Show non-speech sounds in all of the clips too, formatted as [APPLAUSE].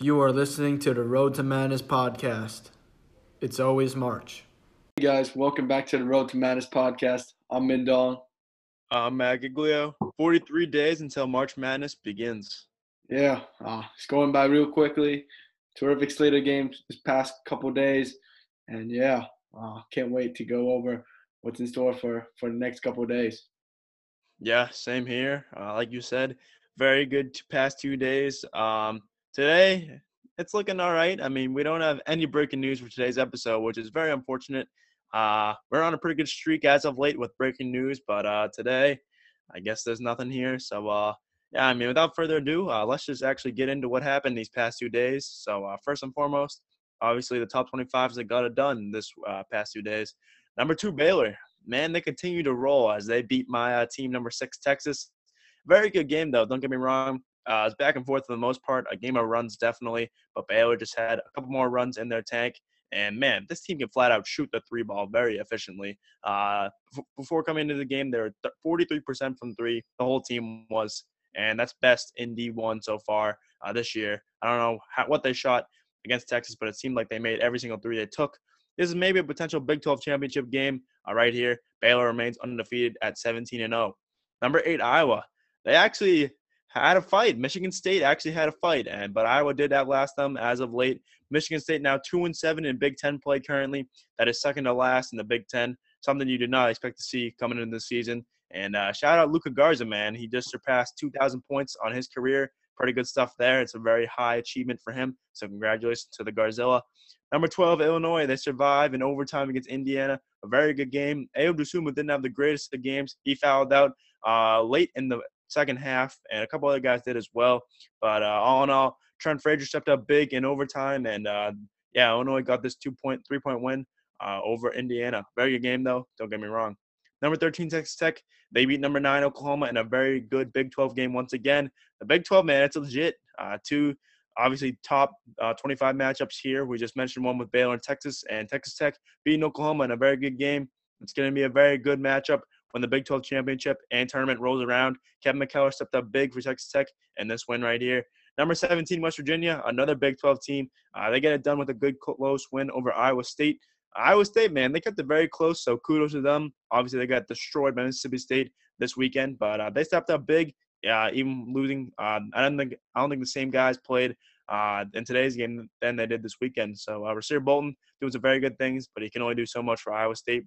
You are listening to the Road to Madness podcast. It's always March. Hey guys, welcome back to the Road to Madness podcast. I'm Mindong. I'm Matt Giglio. 43 days until March Madness begins. Yeah, uh, it's going by real quickly. Terrific slate of games this past couple days, and yeah, uh, can't wait to go over what's in store for for the next couple days. Yeah, same here. Uh, like you said, very good past two days. Um, today, it's looking all right. I mean, we don't have any breaking news for today's episode, which is very unfortunate. Uh, we're on a pretty good streak as of late with breaking news, but uh, today, I guess there's nothing here. So, uh, yeah, I mean, without further ado, uh, let's just actually get into what happened these past two days. So, uh, first and foremost, obviously the top 25s that got it done this uh, past two days. Number two, Baylor. Man, they continue to roll as they beat my team, number six, Texas. Very good game, though. Don't get me wrong. Uh, it's back and forth for the most part. A game of runs, definitely. But Baylor just had a couple more runs in their tank. And man, this team can flat out shoot the three ball very efficiently. Uh, f- before coming into the game, they were 43% from three. The whole team was, and that's best in D1 so far uh, this year. I don't know how, what they shot against Texas, but it seemed like they made every single three they took. This is maybe a potential Big 12 championship game uh, right here. Baylor remains undefeated at 17 and 0. Number eight, Iowa. They actually had a fight. Michigan State actually had a fight, and but Iowa did outlast them as of late. Michigan State now two and seven in Big Ten play currently. That is second to last in the Big Ten. Something you did not expect to see coming into the season. And uh, shout out Luka Garza, man. He just surpassed 2,000 points on his career. Pretty good stuff there. It's a very high achievement for him. So congratulations to the Garzilla. Number 12, Illinois. They survive in overtime against Indiana. A very good game. Ayo Dosunmu didn't have the greatest of games. He fouled out uh, late in the second half, and a couple other guys did as well. But uh, all in all, Trent Frazier stepped up big in overtime, and uh, yeah, Illinois got this two point, three point win uh, over Indiana. Very good game though. Don't get me wrong. Number 13, Texas Tech. They beat number nine Oklahoma in a very good Big 12 game once again. The Big 12, man, it's legit. Uh, two obviously top uh, 25 matchups here. We just mentioned one with Baylor and Texas, and Texas Tech beating Oklahoma in a very good game. It's going to be a very good matchup when the Big 12 championship and tournament rolls around. Kevin McCullar stepped up big for Texas Tech, and this win right here. Number 17, West Virginia, another Big 12 team. Uh, they get it done with a good close win over Iowa State. Iowa State, man, they kept it very close, so kudos to them. Obviously, they got destroyed by Mississippi State this weekend, but uh, they stepped up big. Yeah, even losing. Uh, I don't think I don't think the same guys played uh, in today's game than they did this weekend. So uh, Rasir Bolton doing some very good things, but he can only do so much for Iowa State.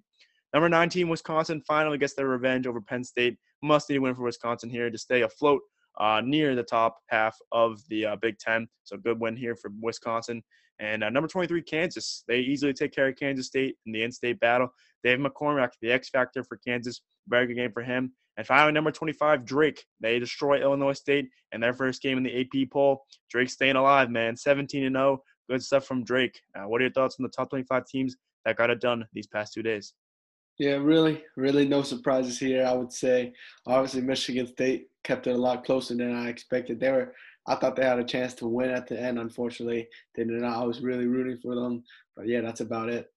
Number 19, Wisconsin finally gets their revenge over Penn State. Must need a win for Wisconsin here to stay afloat uh, near the top half of the uh, Big Ten. So good win here for Wisconsin. And uh, number 23, Kansas. They easily take care of Kansas State in the in-state battle. Dave McCormack, the X factor for Kansas. Very good game for him. And finally, number 25, Drake. They destroy Illinois State in their first game in the AP poll. Drake staying alive, man. 17 and 0. Good stuff from Drake. Uh, what are your thoughts on the top 25 teams that got it done these past two days? Yeah, really, really no surprises here. I would say, obviously, Michigan State kept it a lot closer than I expected. They were, I thought they had a chance to win at the end. Unfortunately, they did not. I was really rooting for them, but yeah, that's about it.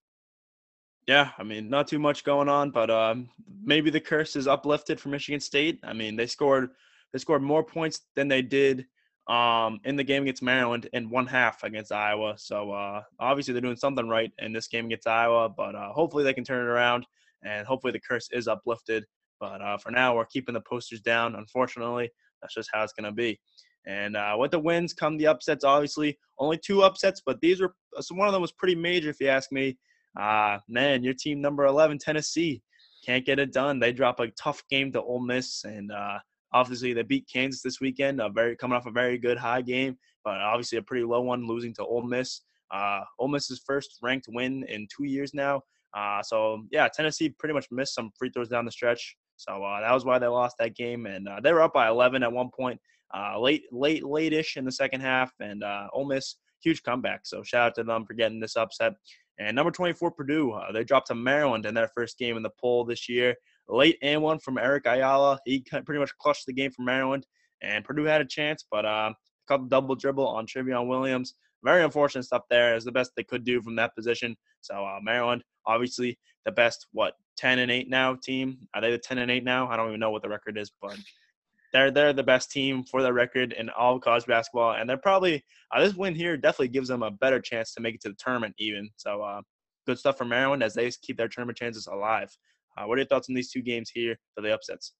Yeah, I mean, not too much going on, but um, maybe the curse is uplifted for Michigan State. I mean, they scored they scored more points than they did um, in the game against Maryland in one half against Iowa. So uh, obviously they're doing something right in this game against Iowa, but uh, hopefully they can turn it around and hopefully the curse is uplifted. But uh, for now, we're keeping the posters down. Unfortunately, that's just how it's going to be. And uh, with the wins come the upsets. Obviously, only two upsets, but these were so one of them was pretty major, if you ask me. Uh, man, your team number 11, Tennessee, can't get it done. They drop a tough game to Ole Miss, and uh, obviously they beat Kansas this weekend. A very coming off a very good high game, but obviously a pretty low one, losing to Ole Miss. Uh, Ole Miss's first ranked win in two years now. Uh, so yeah, Tennessee pretty much missed some free throws down the stretch. So uh, that was why they lost that game, and uh, they were up by 11 at one point, uh, late, late, late-ish in the second half, and uh, Ole Miss huge comeback. So shout out to them for getting this upset. And number 24, Purdue, uh, they dropped to Maryland in their first game in the poll this year. Late and one from Eric Ayala. He pretty much clutched the game for Maryland, and Purdue had a chance, but uh, caught the double dribble on Trevion Williams. Very unfortunate stuff there. Is the best they could do from that position. So uh, Maryland, obviously the best. What 10 and 8 now team? Are they the 10 and 8 now? I don't even know what the record is, but they're they're the best team for their record in all college basketball, and they're probably uh, this win here definitely gives them a better chance to make it to the tournament even. So uh, good stuff for Maryland as they keep their tournament chances alive. Uh, what are your thoughts on these two games here for the upsets?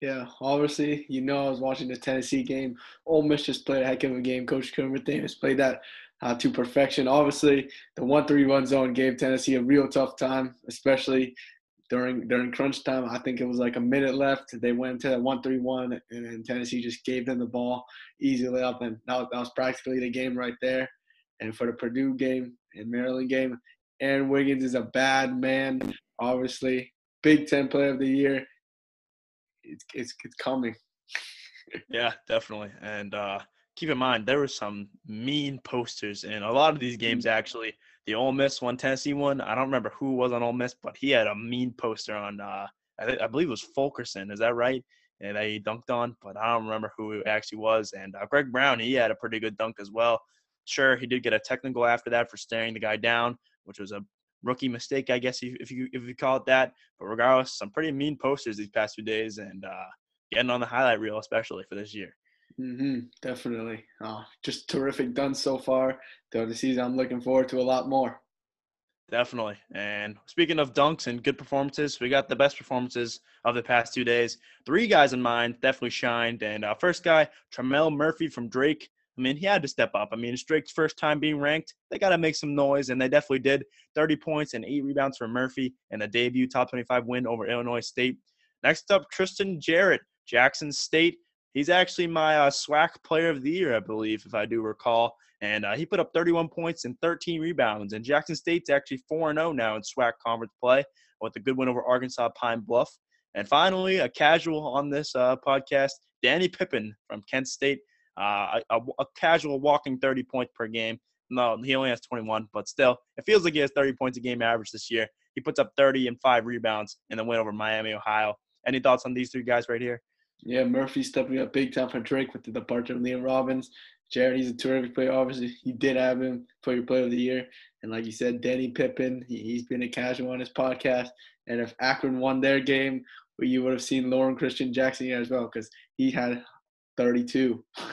Yeah, obviously, you know, I was watching the Tennessee game. Ole Miss just played a heck of a game. Coach Kermit Davis played that uh, to perfection. Obviously, the one-three-one zone gave Tennessee a real tough time, especially during during crunch time. I think it was like a minute left. They went to that one-three-one, and Tennessee just gave them the ball easily up, and that was, that was practically the game right there. And for the Purdue game and Maryland game, Aaron Wiggins is a bad man. Obviously, Big Ten Player of the Year. It's it's, it's coming. [LAUGHS] yeah, definitely. And uh, keep in mind there were some mean posters in a lot of these games. Mm-hmm. Actually, the Ole Miss one, Tennessee one. I don't remember who was on Ole Miss, but he had a mean poster on. Uh, I, th- I believe it was Fulkerson. Is that right? And that he dunked on, but I don't remember who it actually was. And uh, Greg Brown, he had a pretty good dunk as well. Sure, he did get a technical after that for staring the guy down, which was a rookie mistake, I guess if you if you call it that. But regardless, some pretty mean posters these past few days, and uh, getting on the highlight reel, especially for this year. Mm-hmm, definitely. Oh, just terrific done so far. Throughout the season, I'm looking forward to a lot more. Definitely. And speaking of dunks and good performances, we got the best performances of the past two days. Three guys in mind definitely shined. And uh, first guy, Tremell Murphy from Drake. I mean, he had to step up. I mean, it's Drake's first time being ranked. They got to make some noise, and they definitely did. 30 points and eight rebounds for Murphy in a debut top 25 win over Illinois State. Next up, Tristan Jarrett, Jackson State. He's actually my uh, SWAC player of the year, I believe, if I do recall. And uh, he put up 31 points and 13 rebounds. And Jackson State's actually 4 0 now in SWAC conference play with a good win over Arkansas Pine Bluff. And finally, a casual on this uh, podcast, Danny Pippen from Kent State. Uh, a, a, casual walking 30 points per game. No, he only has 21, but still, it feels like he has 30 points a game average this year. He puts up 30 and five rebounds in the win over Miami, Ohio. Any thoughts on these three guys right here? Yeah, Murphy stepping up big time for Drake with the departure of Liam Robbins. Jarrett, he's a terrific player. Obviously, you did have him for your player of the year. And like you said, Danny Pippen, he, has been a casual on his podcast. And if Akron won their game, you would have seen Loren Cristian Jackson here as well because he had 32. [LAUGHS]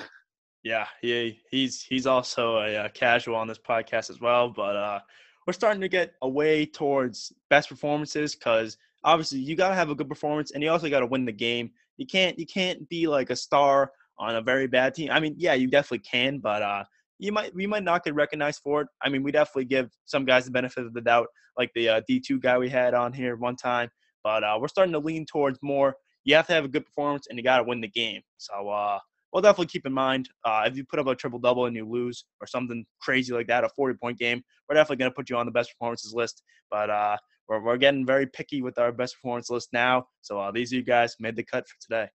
Yeah, he he's he's also a, a, casual on this podcast as well. But uh, we're starting to get away towards best performances because obviously you got to have a good performance and you also got to win the game. You can't you can't be like a star on a very bad team. I mean, yeah, you definitely can, but uh, you might we might not get recognized for it. I mean, we definitely give some guys the benefit of the doubt, like the uh, D2 guy we had on here one time. But uh, we're starting to lean towards more. You have to have a good performance and you got to win the game. So uh, we'll definitely keep in mind uh, if you put up a triple double and you lose or something crazy like that, a 40 point game, we're definitely going to put you on the best performances list. But uh, we're, we're getting very picky with our best performance list now. So uh, these you guys made the cut for today.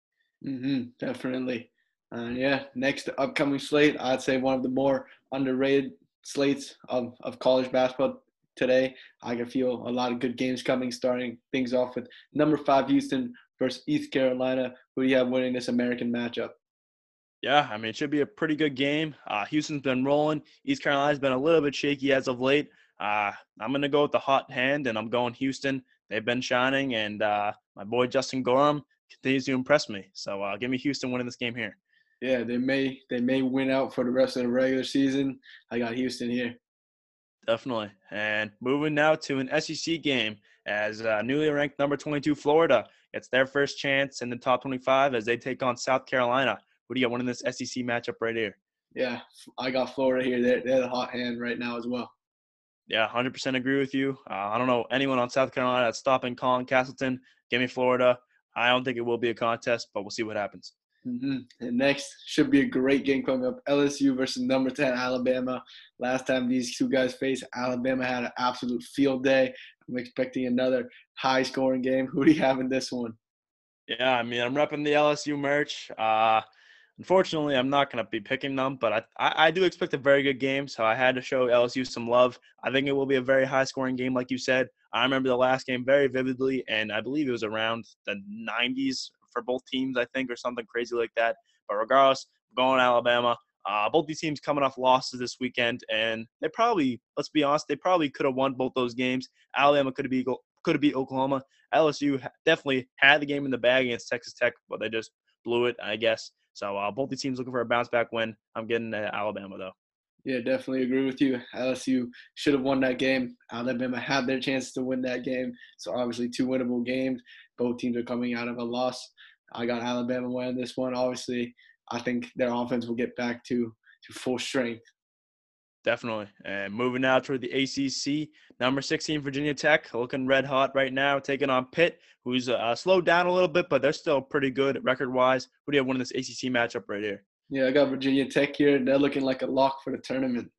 Mm-hmm, definitely. Uh, yeah, next upcoming slate, I'd say one of the more underrated slates of, of college basketball today. I can feel a lot of good games coming, starting things off with number five Houston versus East Carolina. Who do you have winning this American matchup? Yeah, I mean, it should be a pretty good game. Uh, Houston's been rolling. East Carolina's been a little bit shaky as of late. Uh, I'm going to go with the hot hand, and I'm going Houston. They've been shining, and uh, my boy Justin Gorham continues to impress me. So uh, give me Houston winning this game here. Yeah, they may they may win out for the rest of the regular season. I got Houston here. Definitely. And moving now to an SEC game as uh, newly ranked number 22 Florida gets their first chance in the top 25 as they take on South Carolina. Who do you got winning this SEC matchup right here? Yeah, I got Florida here. They're, they're the hot hand right now as well. Yeah, 100% agree with you. Uh, I don't know anyone on South Carolina that's stopping Colin Castleton. Give me Florida. I don't think it will be a contest, but we'll see what happens. Mm-hmm. And next should be a great game coming up. LSU versus number 10 Alabama. Last time these two guys faced, Alabama had an absolute field day. I'm expecting another high scoring game. Who do you have in this one? Yeah, I mean, I'm repping the LSU merch. Uh, Unfortunately, I'm not going to be picking them, but I, I, I, do expect a very good game, so I had to show LSU some love. I think it will be a very high scoring game, like you said. I remember the last game very vividly, and I believe it was around the 90s for both teams, I think, or something crazy like that. But regardless, going Alabama. Uh, both these teams coming off losses this weekend, and they probably, let's be honest, they probably could have won both those games. Alabama could have could have beat Oklahoma. LSU definitely had the game in the bag against Texas Tech, but they just blew it, I guess. So uh, both the teams looking for a bounce back win. I'm getting uh, Alabama though. Yeah, definitely agree with you. LSU should have won that game. Alabama had their chance to win that game. So obviously two winnable games. Both teams are coming out of a loss. I got Alabama winning this one. Obviously, I think their offense will get back to to full strength. Definitely. And moving now toward the ACC, number 16 Virginia Tech, looking red hot right now, taking on Pitt, who's uh, slowed down a little bit, but they're still pretty good record wise. Who do you have winning this ACC matchup right here? Yeah, I got Virginia Tech here. They're looking like a lock for the tournament.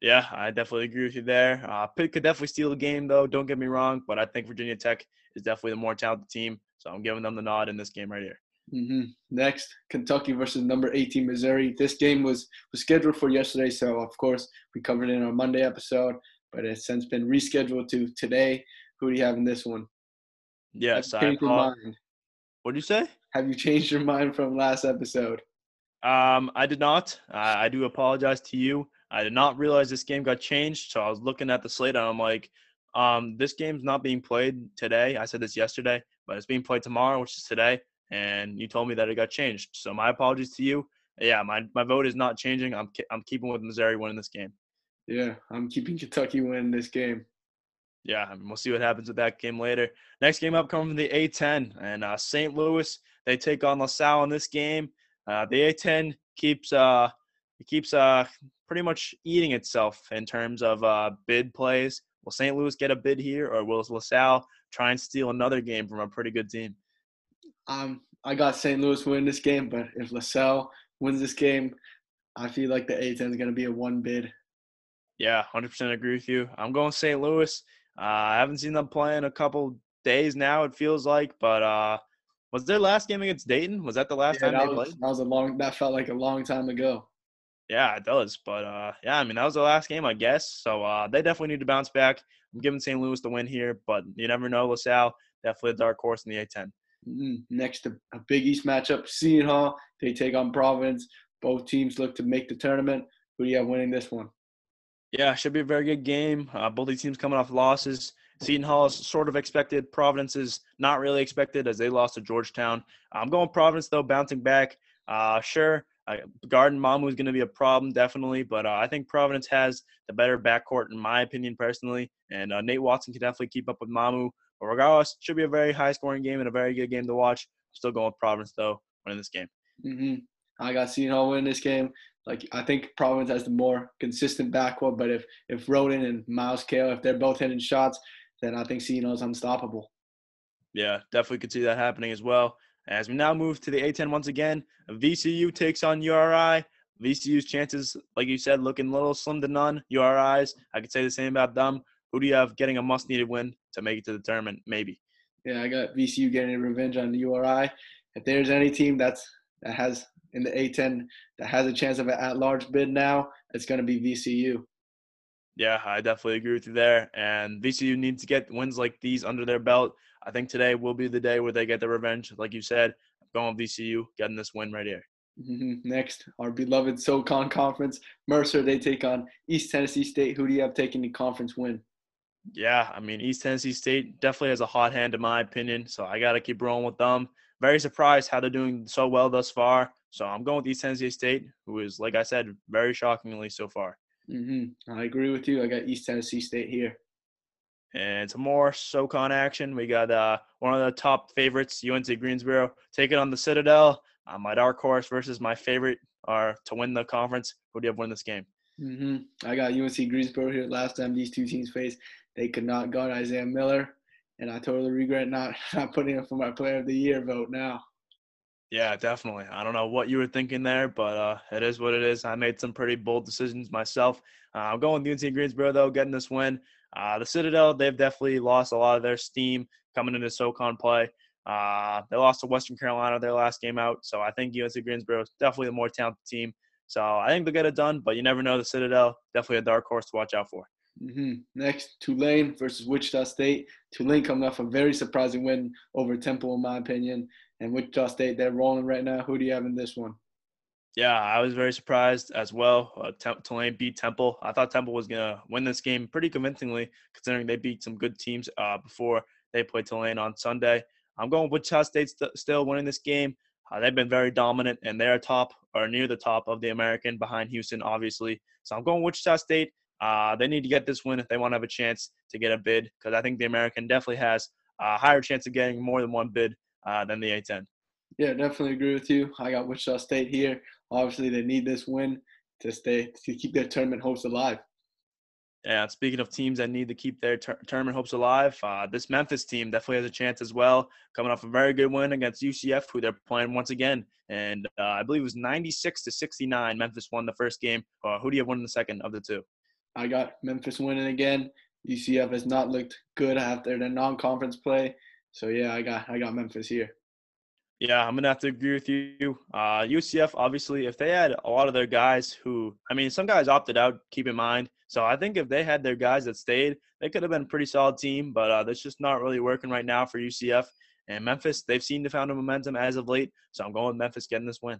Yeah, I definitely agree with you there. Uh, Pitt could definitely steal the game, though. Don't get me wrong, but I think Virginia Tech is definitely the more talented team, so I'm giving them the nod in this game right here. Mm-hmm. Next, Kentucky versus number 18 Missouri. This game was was scheduled for yesterday, so of course we covered it in our Monday episode, but it's since been rescheduled to today. Who do you have in this one? Yes, I mind. What did you say? Have you changed your mind from last episode? Um, I did not. I, I do apologize to you. I did not realize this game got changed, so I was looking at the slate and I'm like, um, this game's not being played today. I said this yesterday, but it's being played tomorrow, which is today. And you told me that it got changed. So my apologies to you. Yeah, my, my vote is not changing. I'm I'm keeping with Missouri winning this game. Yeah, I'm keeping Kentucky winning this game. Yeah, I mean, we'll see what happens with that game later. Next game up coming from the A10 and uh, St. Louis. They take on LaSalle in this game. Uh, the A10 keeps uh, it keeps uh, pretty much eating itself in terms of uh, bid plays. Will St. Louis get a bid here, or will LaSalle try and steal another game from a pretty good team? Um, I got St. Louis win this game, but if LaSalle wins this game, I feel like the A10 is going to be a one bid. Yeah, 100% agree with you. I'm going St. Louis. Uh, I haven't seen them play in a couple days now, it feels like, but uh, was their last game against Dayton? Was that the last yeah, time they was, played? That was a long. That felt like a long time ago. Yeah, it does. But uh, yeah, I mean that was the last game, I guess. So uh, they definitely need to bounce back. I'm giving St. Louis the win here, but you never know. LaSalle definitely a dark horse in the A10. Mm-hmm. Next, a, a Big East matchup: Seton Hall they take on Providence. Both teams look to make the tournament. Who do you have winning this one? Yeah, should be a very good game. Uh, both these teams coming off losses. Seton Hall is sort of expected. Providence is not really expected as they lost to Georgetown. I'm going Providence though, bouncing back. Uh, sure, uh, Garden Mamu is going to be a problem, definitely, but uh, I think Providence has the better backcourt in my opinion personally, and uh, Nate Watson can definitely keep up with Mamu. But regardless, should be a very high-scoring game and a very good game to watch. I'm still going with Providence though, winning this game. Mm-hmm. I got Seton Hall winning this game. Like I think Providence has the more consistent backcourt, but if if Rhoden and Myles Cale, if they're both hitting shots, then I think Seton is unstoppable. Yeah, definitely could see that happening as well. As we now move to the A10 once again, VCU takes on URI. VCU's chances, like you said, looking a little slim to none. URI's, I could say the same about them. Who do you have getting a must-needed win to make it to the tournament? Maybe. Yeah, I got VCU getting a revenge on the URI. If there's any team that's that has in the A10 that has a chance of an at-large bid now, it's going to be VCU. Yeah, I definitely agree with you there. And VCU needs to get wins like these under their belt. I think today will be the day where they get the revenge. Like you said, I'm going with VCU, getting this win right here. Mm-hmm. Next, our beloved SoCon Conference. Mercer, they take on East Tennessee State. Who do you have taking the conference win? Yeah, I mean, East Tennessee State definitely has a hot hand, in my opinion. So I got to keep rolling with them. Very surprised how they're doing so well thus far. So I'm going with East Tennessee State, who is, like I said, very shockingly so far. Mm-hmm. I agree with you. I got East Tennessee State here. And some more SoCon action. We got uh, one of the top favorites, UNC Greensboro, taking on the Citadel. Uh, my dark horse versus my favorite are to win the conference. Who do you have win this game? Mm-hmm. I got UNC Greensboro here. Last time these two teams faced, they could not guard Isaiah Miller, and I totally regret not [LAUGHS] not putting him for my Player of the Year vote now. Yeah, definitely. I don't know what you were thinking there, but uh, it is what it is. I made some pretty bold decisions myself. Uh, I'm going with UNC Greensboro, though, getting this win. Uh, the Citadel, they've definitely lost a lot of their steam coming into SoCon play. Uh, they lost to Western Carolina their last game out, so I think UNC Greensboro is definitely the more talented team. So I think they'll get it done, but you never know. The Citadel, definitely a dark horse to watch out for. Mm-hmm. Next, Tulane versus Wichita State. Tulane coming off a very surprising win over Temple, in my opinion. And Wichita State, they're rolling right now. Who do you have in this one? Yeah, I was very surprised as well. Uh, Tulane beat Temple. I thought Temple was going to win this game pretty convincingly, considering they beat some good teams uh, before they played Tulane on Sunday. I'm going Wichita State st- still winning this game. Uh, they've been very dominant, and they're top or near the top of the American behind Houston, obviously. So I'm going Wichita State. Uh, they need to get this win if they want to have a chance to get a bid because I think the American definitely has a higher chance of getting more than one bid uh, than the A10. Yeah, definitely agree with you. I got Wichita State here. Obviously, they need this win to stay to keep their tournament hopes alive. Yeah, speaking of teams that need to keep their ter- tournament hopes alive, uh, this Memphis team definitely has a chance as well. Coming off a very good win against UCF, who they're playing once again, and uh, I believe it was 96 to 69. Memphis won the first game. Uh, who do you have won in the second of the two? I got Memphis winning again. UCF has not looked good after their non-conference play, so yeah, I got I got Memphis here. Yeah, I'm gonna have to agree with you. Uh, UCF, obviously, if they had a lot of their guys who, I mean, some guys opted out. Keep in mind. So I think if they had their guys that stayed, they could have been a pretty solid team. But uh, that's just not really working right now for UCF and Memphis. They've seen the found a momentum as of late. So I'm going with Memphis getting this win.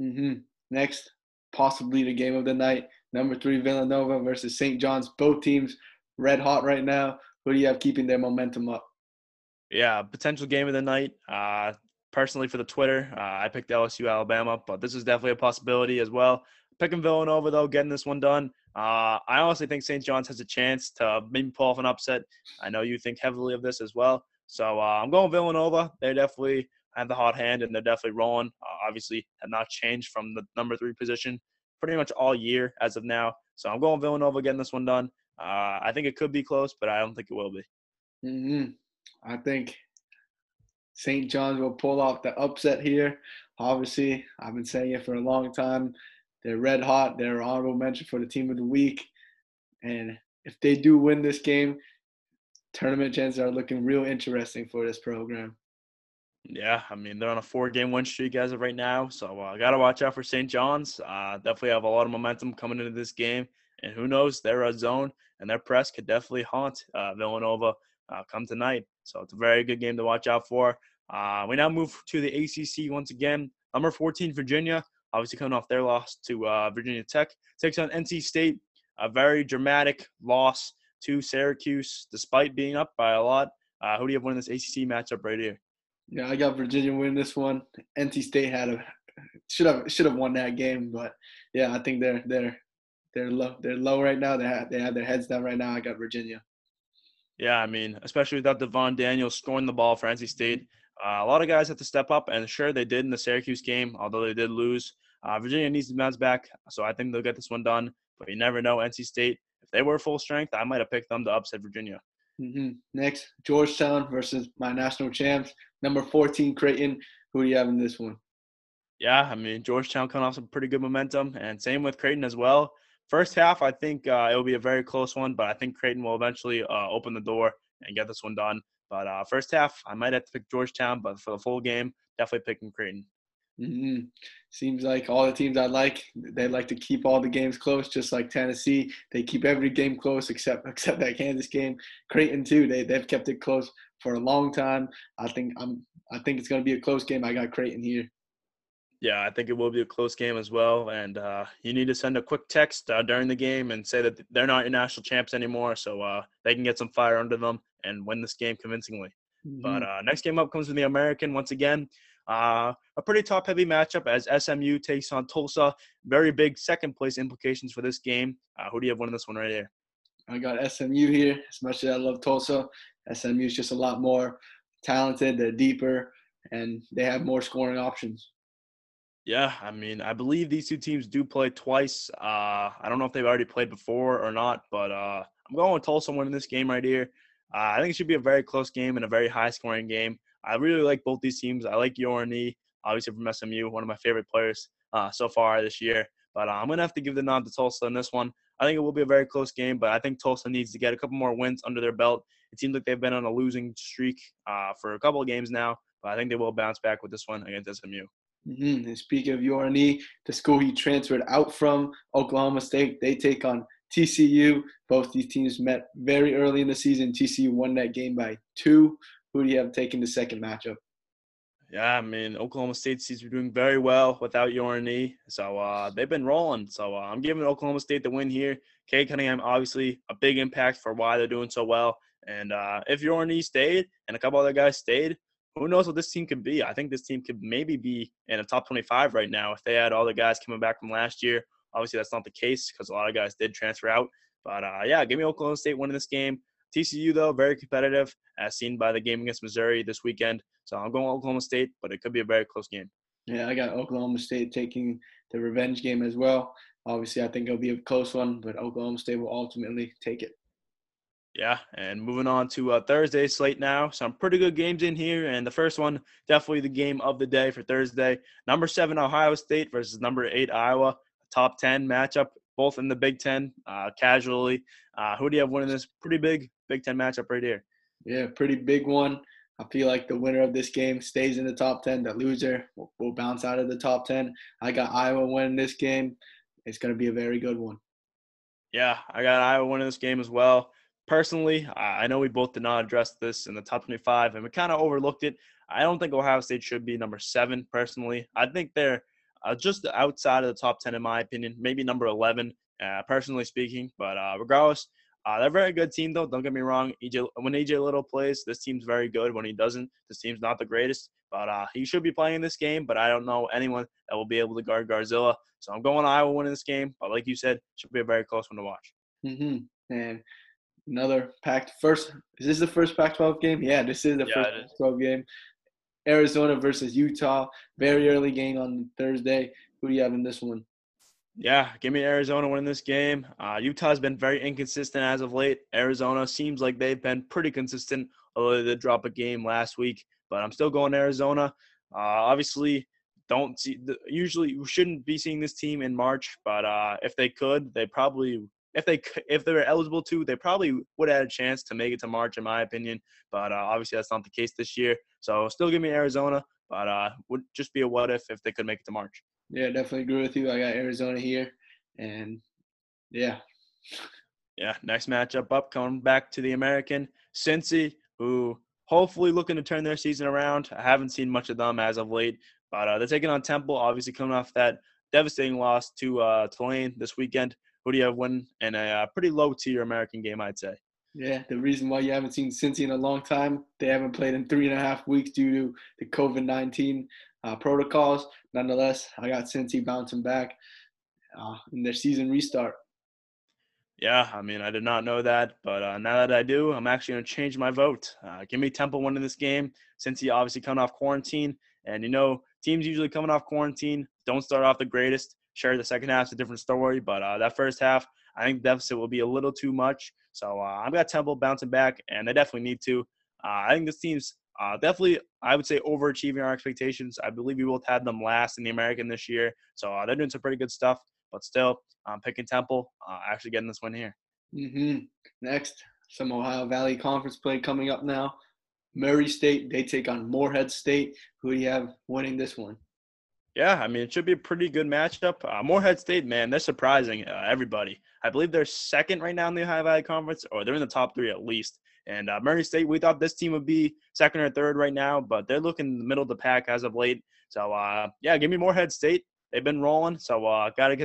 Mm-hmm. Next, possibly the game of the night: number three Villanova versus St. John's. Both teams red hot right now. Who do you have keeping their momentum up? Yeah, potential game of the night. Uh, personally for the Twitter. Uh, I picked LSU Alabama, but this is definitely a possibility as well. Picking Villanova though, getting this one done. Uh, I honestly think St. John's has a chance to maybe pull off an upset. I know you think heavily of this as well, so uh, I'm going Villanova. They're definitely have the hot hand and they're definitely rolling. Uh, obviously, have not changed from the number three position pretty much all year as of now. So I'm going Villanova getting this one done. Uh, I think it could be close, but I don't think it will be. Mm-hmm. I think St. John's will pull off the upset here. Obviously, I've been saying it for a long time. They're red hot. They're honorable mention for the team of the week. And if they do win this game, tournament chances are looking real interesting for this program. Yeah, I mean they're on a four-game win streak as of right now, so I uh, got to watch out for St. John's. Uh, definitely have a lot of momentum coming into this game, and who knows, their zone and their press could definitely haunt uh, Villanova uh, come tonight. So it's a very good game to watch out for. Uh, we now move to the ACC once again. Number 14, Virginia, obviously coming off their loss to uh, Virginia Tech, takes on NC State. A very dramatic loss to Syracuse, despite being up by a lot. Uh, who do you have winning this ACC matchup right here? Yeah, I got Virginia winning this one. NC State had a should have should have won that game, but yeah, I think they're they're they're low they're low right now. They have they have their heads down right now. I got Virginia. Yeah, I mean, especially without Devon Daniels scoring the ball for NC State, uh, a lot of guys have to step up, and sure they did in the Syracuse game, although they did lose. Uh, Virginia needs to bounce back, so I think they'll get this one done. But you never know. NC State, if they were full strength, I might have picked them to upset Virginia. Mm-hmm. Next, Georgetown versus my national champs, number 14 Creighton. Who do you have in this one? Yeah, I mean Georgetown coming off some pretty good momentum, and same with Creighton as well. First half, I think uh, it will be a very close one, but I think Creighton will eventually uh, open the door and get this one done. But uh, first half, I might have to pick Georgetown, but for the full game, definitely picking Creighton. Mm-hmm. Seems like all the teams I like, they like to keep all the games close, just like Tennessee. They keep every game close except [LAUGHS] except that Kansas game. Creighton too. They they've kept it close for a long time. I think I'm I think it's going to be a close game. I got Creighton here. Yeah, I think it will be a close game as well. And uh, you need to send a quick text uh, during the game and say that they're not your national champs anymore, so uh, they can get some fire under them and win this game convincingly. Mm-hmm. But uh, next game up comes from the American once again. Uh, a pretty top heavy matchup as SMU takes on Tulsa. Very big second place implications for this game. Uh, who do you have winning this one right here? I got SMU here. As much as I love Tulsa, SMU is just a lot more talented. They're deeper and they have more scoring options. Yeah, I mean, I believe these two teams do play twice. Uh, I don't know if they've already played before or not, but uh, I'm going with Tulsa winning this game right here. Uh, I think it should be a very close game and a very high scoring game. I really like both these teams. I like Yor Anei, obviously from SMU, one of my favorite players uh, so far this year. But uh, I'm going to have to give the nod to Tulsa in this one. I think it will be a very close game, but I think Tulsa needs to get a couple more wins under their belt. It seems like they've been on a losing streak uh, for a couple of games now, but I think they will bounce back with this one against SMU. Mm-hmm. And speaking of Yor Anei, the school he transferred out from, Oklahoma State, they take on TCU. Both these teams met very early in the season. TCU won that game by two. Who do you have taking the second matchup? Yeah, I mean Oklahoma State seems to be doing very well without Yor Anei, so uh, they've been rolling. So uh, I'm giving Oklahoma State the win here. Cade Cunningham, obviously a big impact for why they're doing so well. And uh, if Yor Anei stayed and a couple other guys stayed, who knows what this team could be? I think this team could maybe be in a top 25 right now if they had all the guys coming back from last year. Obviously, that's not the case because a lot of guys did transfer out. But uh, yeah, give me Oklahoma State winning this game. TCU, though, very competitive, as seen by the game against Missouri this weekend. So I'm going Oklahoma State, but it could be a very close game. Yeah, I got Oklahoma State taking the revenge game as well. Obviously, I think it'll be a close one, but Oklahoma State will ultimately take it. Yeah, and moving on to uh, Thursday slate now. Some pretty good games in here, and the first one definitely the game of the day for Thursday. Number seven Ohio State versus number eight Iowa. Top ten matchup, both in the Big Ten. Uh, casually, uh, who do you have winning this pretty big Big Ten matchup right here? Yeah, pretty big one. I feel like the winner of this game stays in the top ten. The loser will, will bounce out of the top ten. I got Iowa winning this game. It's going to be a very good one. Yeah, I got Iowa winning this game as well personally, I know we both did not address this in the top 25 and we kind of overlooked it. I don't think Ohio State should be number seven, personally. I think they're uh, just outside of the top 10, in my opinion, maybe number 11, uh, personally speaking. But uh, regardless, uh, they're a very good team, though. Don't get me wrong. EJ, when AJ Liddell plays, this team's very good. When he doesn't, this team's not the greatest. But uh, he should be playing this game. But I don't know anyone that will be able to guard Garzilla. So I'm going Iowa winning this game. But like you said, should be a very close one to watch. Mm-hmm. And another packed first. Is this the first Pac-12 game? Yeah, this is the yeah, first Pac-12 game. Arizona versus Utah. Very early game on Thursday. Who do you have in this one? Yeah, give me Arizona winning this game. Uh, Utah's been very inconsistent as of late. Arizona seems like they've been pretty consistent, although they did drop a game last week. But I'm still going Arizona. Uh, obviously, don't see. Usually, we shouldn't be seeing this team in March, but uh, if they could, they probably if they if they were eligible to, they probably would have had a chance to make it to March, in my opinion. But uh, obviously, that's not the case this year. So still give me Arizona, but uh, would just be a what if if they could make it to March. Yeah, definitely agree with you. I got Arizona here, and yeah. Yeah, next matchup up, coming back to the American Cincy, who hopefully looking to turn their season around. I haven't seen much of them as of late, but uh, they're taking on Temple, obviously coming off that devastating loss to uh, Tulane this weekend. Who do you have win in a uh, pretty low tier American game, I'd say? Yeah, the reason why you haven't seen Cincy in a long time, they haven't played in three and a half weeks due to the COVID 19 uh, protocols. Nonetheless, I got Cincy bouncing back uh, in their season restart. Yeah, I mean, I did not know that, but uh, now that I do, I'm actually going to change my vote. Uh, give me Temple winning this game Cincy obviously coming off quarantine. And, you know, teams usually coming off quarantine don't start off the greatest. Sure, the second half's a different story, but uh, that first half, I think deficit will be a little too much. So uh, I've got Temple bouncing back, and they definitely need to. Uh, I think this team's uh, definitely, I would say, overachieving our expectations. I believe we both had them last in the American this year, so uh, they're doing some pretty good stuff. But still, I'm picking Temple, uh, actually getting this win here. Mm-hmm. Next, some Ohio Valley Conference play coming up now. Murray State, they take on Morehead State. Who do you have winning this one? Yeah, I mean, it should be a pretty good matchup. Uh, Morehead State, man, they're surprising uh, everybody. I believe they're second right now in the Ohio Valley Conference, or they're in the top three at least. And uh, Murray State, we thought this team would be second or third right now, but they're looking in the middle of the pack as of late. So, uh, yeah, give me Morehead State. They've been rolling, so uh, gotta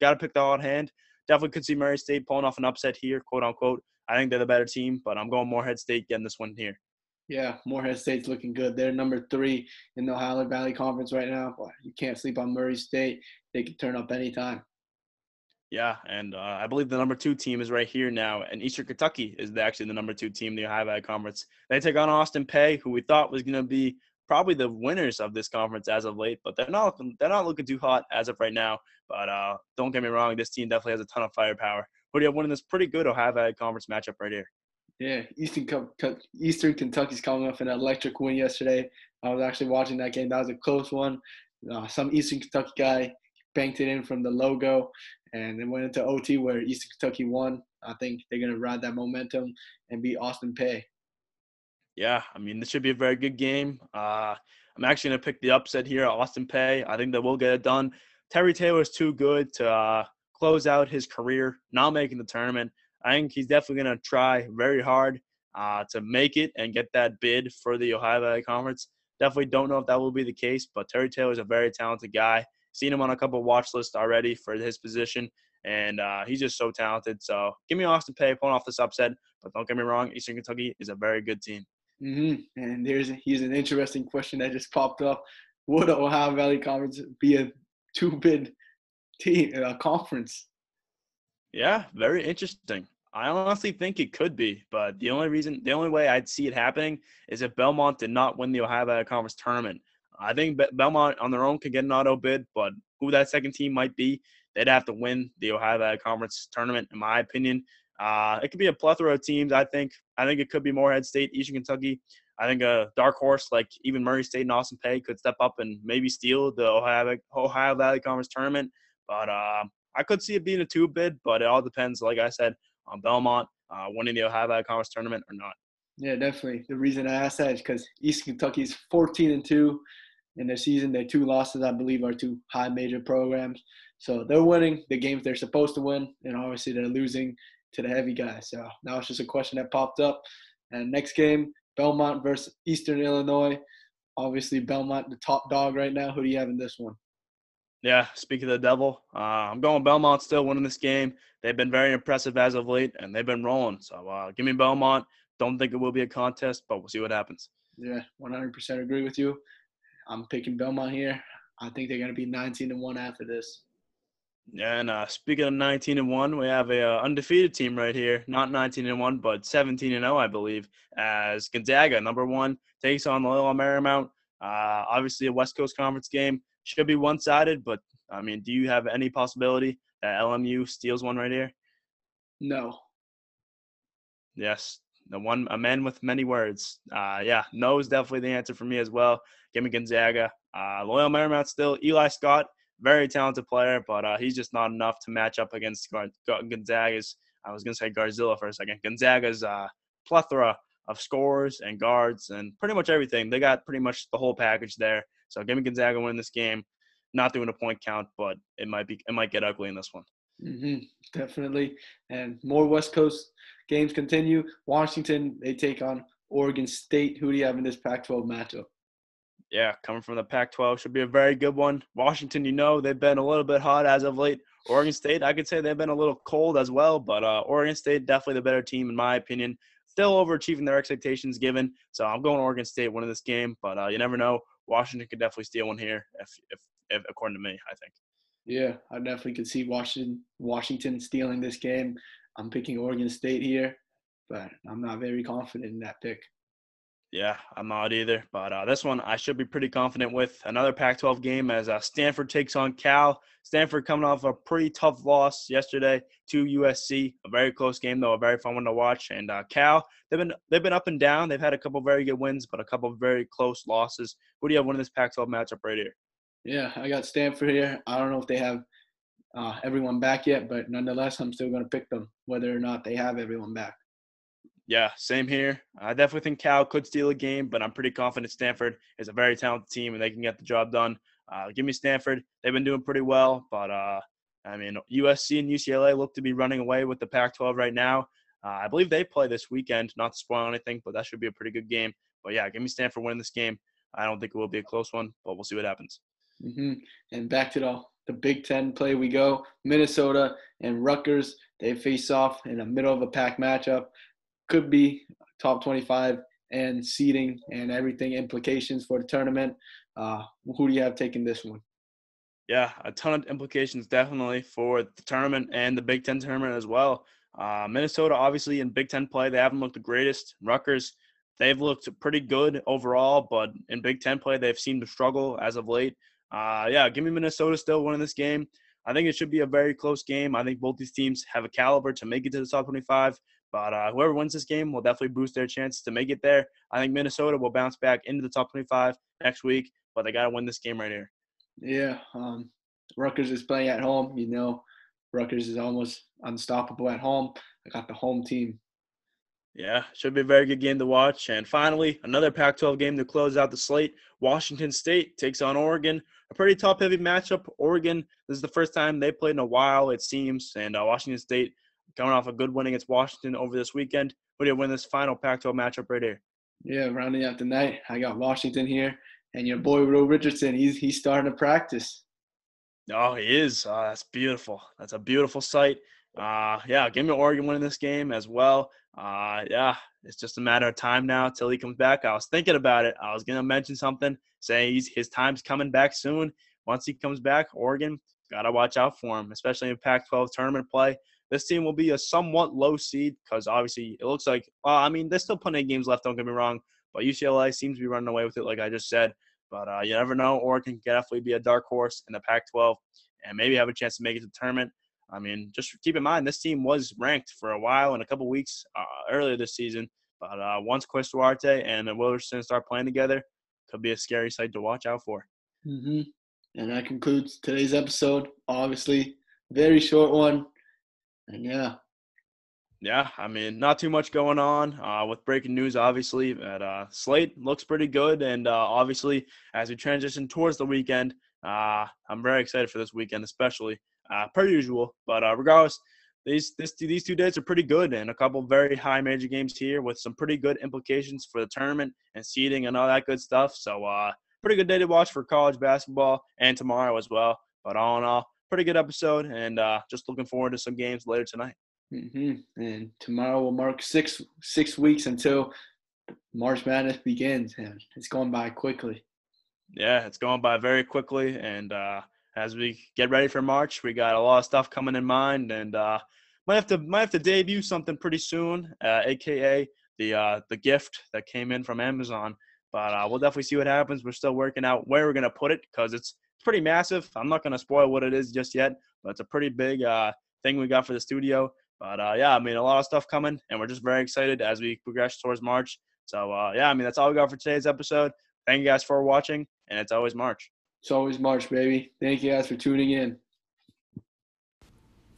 gotta pick the hot hand. Definitely could see Murray State pulling off an upset here, quote unquote. I think they're the better team, but I'm going Morehead State getting this one here. Yeah, Morehead State's looking good. They're number three in the Ohio Valley Conference right now. Boy, you can't sleep on Murray State. They can turn up anytime. Yeah, and uh, I believe the number two team is right here now, and Eastern Kentucky is actually the number two team in the Ohio Valley Conference. They take on Austin Peay, who we thought was going to be probably the winners of this conference as of late, but they're not they're not looking too hot as of right now. But uh, don't get me wrong, this team definitely has a ton of firepower. Have One winning this pretty good Ohio Valley Conference matchup right here? Yeah, Eastern Eastern Kentucky's coming off an electric win yesterday. I was actually watching that game. That was a close one. Uh, some Eastern Kentucky guy banked it in from the logo, and then went into OT where Eastern Kentucky won. I think they're gonna ride that momentum and beat Austin Peay. Yeah, I mean this should be a very good game. Uh, I'm actually gonna pick the upset here, Austin Peay. I think that we'll get it done. Terry Taylor is too good to uh, close out his career, not making the tournament. I think he's definitely going to try very hard uh, to make it and get that bid for the Ohio Valley Conference. Definitely don't know if that will be the case, but Terry Taylor is a very talented guy. Seen him on a couple watch lists already for his position, and uh, he's just so talented. So give me Austin Peay pulling off this upset, but don't get me wrong, Eastern Kentucky is a very good team. Mm-hmm. And there's here's an interesting question that just popped up. Would Ohio Valley Conference be a two-bid team uh, conference? Yeah, very interesting. I honestly think it could be, but the only reason, the only way I'd see it happening is if Belmont did not win the Ohio Valley Conference tournament. I think Belmont on their own could get an auto bid, but who that second team might be, they'd have to win the Ohio Valley Conference tournament, in my opinion. Uh, it could be a plethora of teams. I think. I think it could be Morehead State, Eastern Kentucky. I think a dark horse like even Murray State and Austin Peay could step up and maybe steal the Ohio Ohio Valley Conference tournament. But uh, I could see it being a two bid, but it all depends, like I said, Belmont uh, winning the Ohio Valley Conference tournament or not. Yeah, definitely. The reason I asked that is because East Kentucky is 14 and two in their season. Their two losses, I believe, are two high major programs. So they're winning the games they're supposed to win, and obviously they're losing to the heavy guys. So now it's just a question that popped up. And next game, Belmont versus Eastern Illinois. Obviously, Belmont, the top dog right now. Who do you have in this one? Yeah, speaking of the devil, uh, I'm going Belmont still winning this game. They've been very impressive as of late, and they've been rolling. So uh, give me Belmont. Don't think it will be a contest, but we'll see what happens. Yeah, 100% agree with you. I'm picking Belmont here. I think they're going to be 19 and one after this. Yeah, and uh, speaking of 19 and one, we have a uh, undefeated team right here. Not 19 and one, but 17 and 0, I believe. As Gonzaga, number one, takes on Loyola Marymount. Uh, obviously, a West Coast Conference game should be one-sided, but I mean, do you have any possibility that LMU steals one right here? No. Yes, the one a man with many words. Uh, yeah, no is definitely the answer for me as well. Give me Gonzaga. Uh, Loyola Marymount still. Eli Scott very talented player, but uh, he's just not enough to match up against Gonzaga's. I was going to say Garzilla for a second. Gonzaga's uh, plethora of scores and guards and pretty much everything. They got pretty much the whole package there. So give me Gonzaga win this game. Not doing a point count, but it might be it might get ugly in this one. Mm-hmm, definitely. And more West Coast games continue. Washington they take on Oregon State. Who do you have in this Pac-12 matchup? yeah, coming from the Pac 12 should be a very good one. Washington, you know, they've been a little bit hot as of late. Oregon State, I could say they've been a little cold as well, but uh, Oregon State, definitely the better team, in my opinion. Still overachieving their expectations given. So I'm going Oregon State winning this game, but uh, you never know. Washington could definitely steal one here, if, if, if according to me, I think. Yeah, I definitely could see Washington Washington stealing this game. I'm picking Oregon State here, but I'm not very confident in that pick. Yeah, I'm not either. But uh, this one I should be pretty confident with. Another Pac 12 game as uh, Stanford takes on Cal. Stanford coming off a pretty tough loss yesterday to USC. A very close game, though, a very fun one to watch. And uh, Cal, they've been they've been up and down. They've had a couple very good wins, but a couple very close losses. Who do you have winning this Pac 12 matchup right here? Yeah, I got Stanford here. I don't know if they have uh, everyone back yet, but nonetheless, I'm still going to pick them, whether or not they have everyone back. Yeah, same here. I definitely think Cal could steal a game, but I'm pretty confident Stanford is a very talented team and they can get the job done. Uh, give me Stanford. They've been doing pretty well, but uh, I mean, USC and UCLA look to be running away with the Pac 12 right now. Uh, I believe they play this weekend, not to spoil anything, but that should be a pretty good game. But yeah, give me Stanford winning this game. I don't think it will be a close one, but we'll see what happens. Mm-hmm. And back to the, the Big Ten play we go. Minnesota and Rutgers, they face off in the middle of a pack matchup could be top 25 and seeding and everything implications for the tournament. Uh, who do you have taking this one? Yeah, a ton of implications definitely for the tournament and the Big Ten tournament as well. Uh, Minnesota, obviously, in Big Ten play, they haven't looked the greatest. Rutgers, they've looked pretty good overall, but in Big Ten play, they've seemed to struggle as of late. Uh, yeah, give me Minnesota still winning this game. I think it should be a very close game. I think both these teams have a caliber to make it to the top 25. But uh, whoever wins this game will definitely boost their chances to make it there. I think Minnesota will bounce back into the top 25 next week, but they got to win this game right here. Yeah, um, Rutgers is playing at home. You know, Rutgers is almost unstoppable at home. I got the home team. Yeah, should be a very good game to watch. And finally, another Pac 12 game to close out the slate. Washington State takes on Oregon. A pretty top heavy matchup. Oregon, this is the first time they played in a while, it seems. And uh, Washington State coming off a good win against Washington over this weekend. Who do you win this final Pac-12 matchup right here? Yeah, rounding out the night, I got Washington here, and your boy Will Richardson. He's he's starting to practice. Oh, he is. Oh, that's beautiful. That's a beautiful sight. Uh, yeah, give me Oregon winning this game as well. uh, yeah, it's just a matter of time now till he comes back. I was thinking about it. I was gonna mention something, saying he's, his time's coming back soon. Once he comes back, Oregon gotta watch out for him, especially in Pac-12 tournament play. This team will be a somewhat low seed because obviously it looks like. Well, I mean, there's still plenty of games left. Don't get me wrong, but UCLA seems to be running away with it, like I just said. But uh, you never know. Oregon can definitely be a dark horse in the Pac-12 and maybe have a chance to make it to the tournament. I mean, just keep in mind this team was ranked for a while in a couple weeks uh, earlier this season. But uh, once Chris Duarte and Wilderson start playing together, could be a scary sight to watch out for. Mm-hmm. And that concludes today's episode. Obviously, very short one. And yeah. Yeah, I mean, not too much going on uh, with breaking news, obviously. But uh, Slate looks pretty good. And uh, obviously, as we transition towards the weekend, uh, I'm very excited for this weekend, especially uh, per usual. But uh, regardless, these this, these two days are pretty good, and a couple very high major games here with some pretty good implications for the tournament and seeding and all that good stuff. So, uh, pretty good day to watch for college basketball and tomorrow as well. But all in all, pretty good episode, and uh, just looking forward to some games later tonight. Mm-hmm. And tomorrow will mark six six weeks until March Madness begins, and it's going by quickly. Yeah, it's going by very quickly, and uh, as we get ready for March. We got a lot of stuff coming in mind, and uh, might have to might have to debut something pretty soon, uh, aka the uh, the gift that came in from Amazon. But uh, we'll definitely see what happens. We're still working out where we're gonna put it because it's pretty massive. I'm not gonna spoil what it is just yet, but it's a pretty big uh, thing we got for the studio. But uh, yeah, I mean a lot of stuff coming, and we're just very excited as we progress towards March. So uh, yeah, I mean that's all we got for today's episode. Thank you guys for watching, and it's always March. It's always March, baby. Thank you guys for tuning in.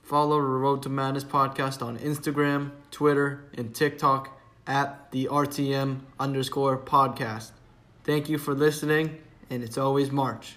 Follow the Road to Madness podcast on Instagram, Twitter, and TikTok at the RTM underscore podcast. Thank you for listening, and it's always March.